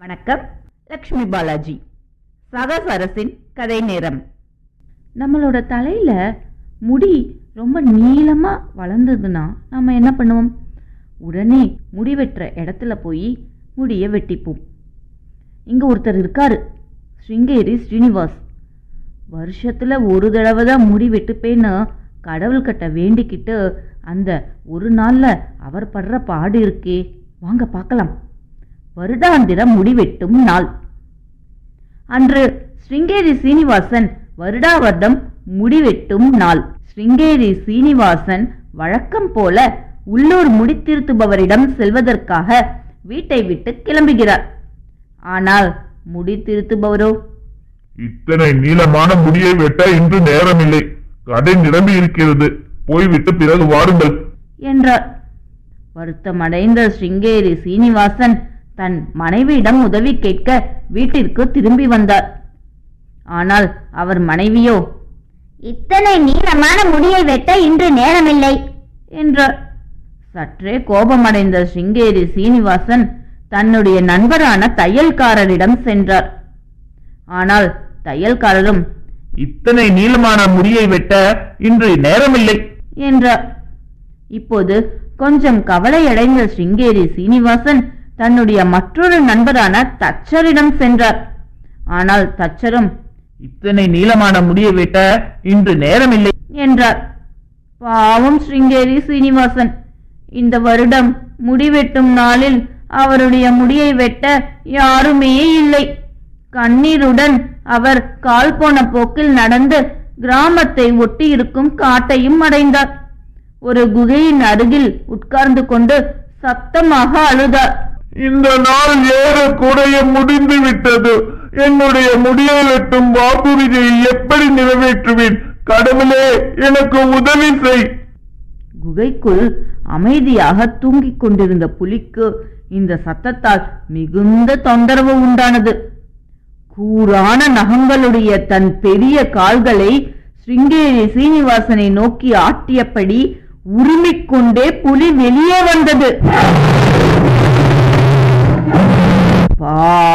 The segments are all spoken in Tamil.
வணக்கம். லக்ஷ்மி பாலாஜி. சகஸ் அரசின் கதை நேரம். நம்மளோட தலையில் முடி ரொம்ப நீளமாக வளர்ந்ததுன்னா நம்ம என்ன பண்ணுவோம்? உடனே முடி வெட்டுற இடத்துல போய் முடியை வெட்டிப்போம். இங்கே ஒருத்தர் இருக்கார். ஸ்ருங்கேரி ஸ்ரீனிவாஸ். வருஷத்தில் ஒரு தடவை தான் முடி வெட்டுப்பேன்னு கடவுள்கிட்ட வேண்டிக்கிட்டு அந்த ஒரு நாளில் அவர் படுற பாடு இருக்கே. வாங்க பார்க்கலாம். வருடாந்திர முடிவெட்டும் நாள். அன்று ஸ்ருங்கேரி சீனிவாசன் வருடா வருடம் முடிவெட்டும் நாள். ஸ்ருங்கேரி சீனிவாசன் வழக்கம் போல உள்ளூர் முடித்திருத்துபவரிடம் செல்வதற்காக வீட்டை விட்டு கிளம்புகிறார். ஆனால் முடி திருத்துபவரோ இத்தனை நீளமான முடியை வெட்ட இன்று நேரமில்லை. கடை நிரம்பி இருக்கிறது. போய்விட்டு பிறகு வாருங்கள். என்றார். வருத்தமடைந்த ஸ்ருங்கேரி சீனிவாசன் தன் மனைவியிடம் உதவி கேட்க வீட்டிற்கு திரும்பி வந்தார். ஆனால் அவர் மனைவியோ இத்தனை நீளமான முடியை வெட்ட இன்று நேரமில்லை என்றார். சற்றே கோபமடைந்த ஸ்ருங்கேரி சீனிவாசன் தன்னுடைய நண்பரான தையல்காரரிடம் சென்றார். ஆனால் தையல்காரரும் இத்தனை நீளமான முடியை வெட்ட இன்று நேரமில்லை என்றார். இப்போது கொஞ்சம் கவலையடைந்த ஸ்ருங்கேரி சீனிவாசன் தன்னுடைய மற்றொரு நண்பரான தச்சரிடம் சென்றார். ஆனால் தச்சரும் இத்தனை நீளமான முடியை வெட்ட இன்று நேரமில்லை என்றார். பாவம் ஸ்ருங்கேரி சீனிவாசன் இந்த வருடம் முடிவெட்டும் நாளில் அவருடைய முடியை வெட்ட யாருமே இல்லை. கண்ணீருடன் அவர் கால் போன போக்கில் நடந்து கிராமத்தை ஒட்டி இருக்கும் காட்டையும் அடைந்தார். ஒரு குகையின் அருகில் உட்கார்ந்து கொண்டு சத்தமாக அழுதார். இந்த நாள் ஏறக்குறைய முடிந்து விட்டது. என்னுடைய முடியை வெட்டும் வாக்குறுதியை எப்படி நிறைவேற்றுவேன்? கடவுளே எனக்கு உதவி செய். குகைக்குள் அமைதியாக தூங்கிக் கொண்டிருந்த புலிக்கு இந்த சத்தத்தால் மிகுந்த தொந்தரவு உண்டானது. கூரான நகங்களுடைய தன் பெரிய கால்களை ஸ்ருங்கேரி சீனிவாசனை நோக்கி ஆட்டியபடி உருமிக் கொண்டே புலி வெளியே வந்தது.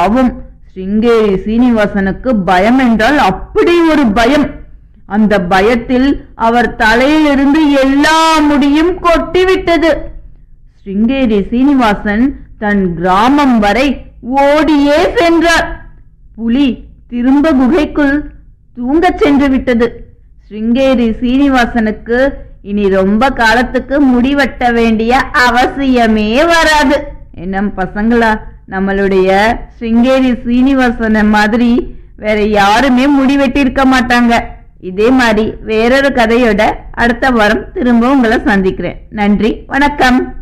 பாவம் ஸ்ருங்கேரி சீனிவாசனுக்கு பயம் என்றால் அப்படி ஒரு பயம். அந்த பயத்தில் அவர் தலையிலிருந்து எல்லா முடியும் கொட்டிவிட்டது. ஸ்ருங்கேரி சீனிவாசன் தன் கிராமம் வரை ஓடியே சென்றார். புலி திரும்ப குகைக்குள் தூங்கச் சென்று விட்டது. ஸ்ருங்கேரி சீனிவாசனுக்கு இனி ரொம்ப காலத்துக்கு முடிவெட்ட வேண்டிய அவசியமே வராது. என்ன பசங்களா? நம்மளுடைய ஸ்ருங்கேரி சீனிவாசன மாதிரி வேற யாருமே முடிவெட்டி இருக்க மாட்டாங்க. இதே மாதிரி வேறொரு கதையோட அடுத்த வாரம் திரும்ப உங்களை சந்திக்கிறேன். நன்றி வணக்கம்.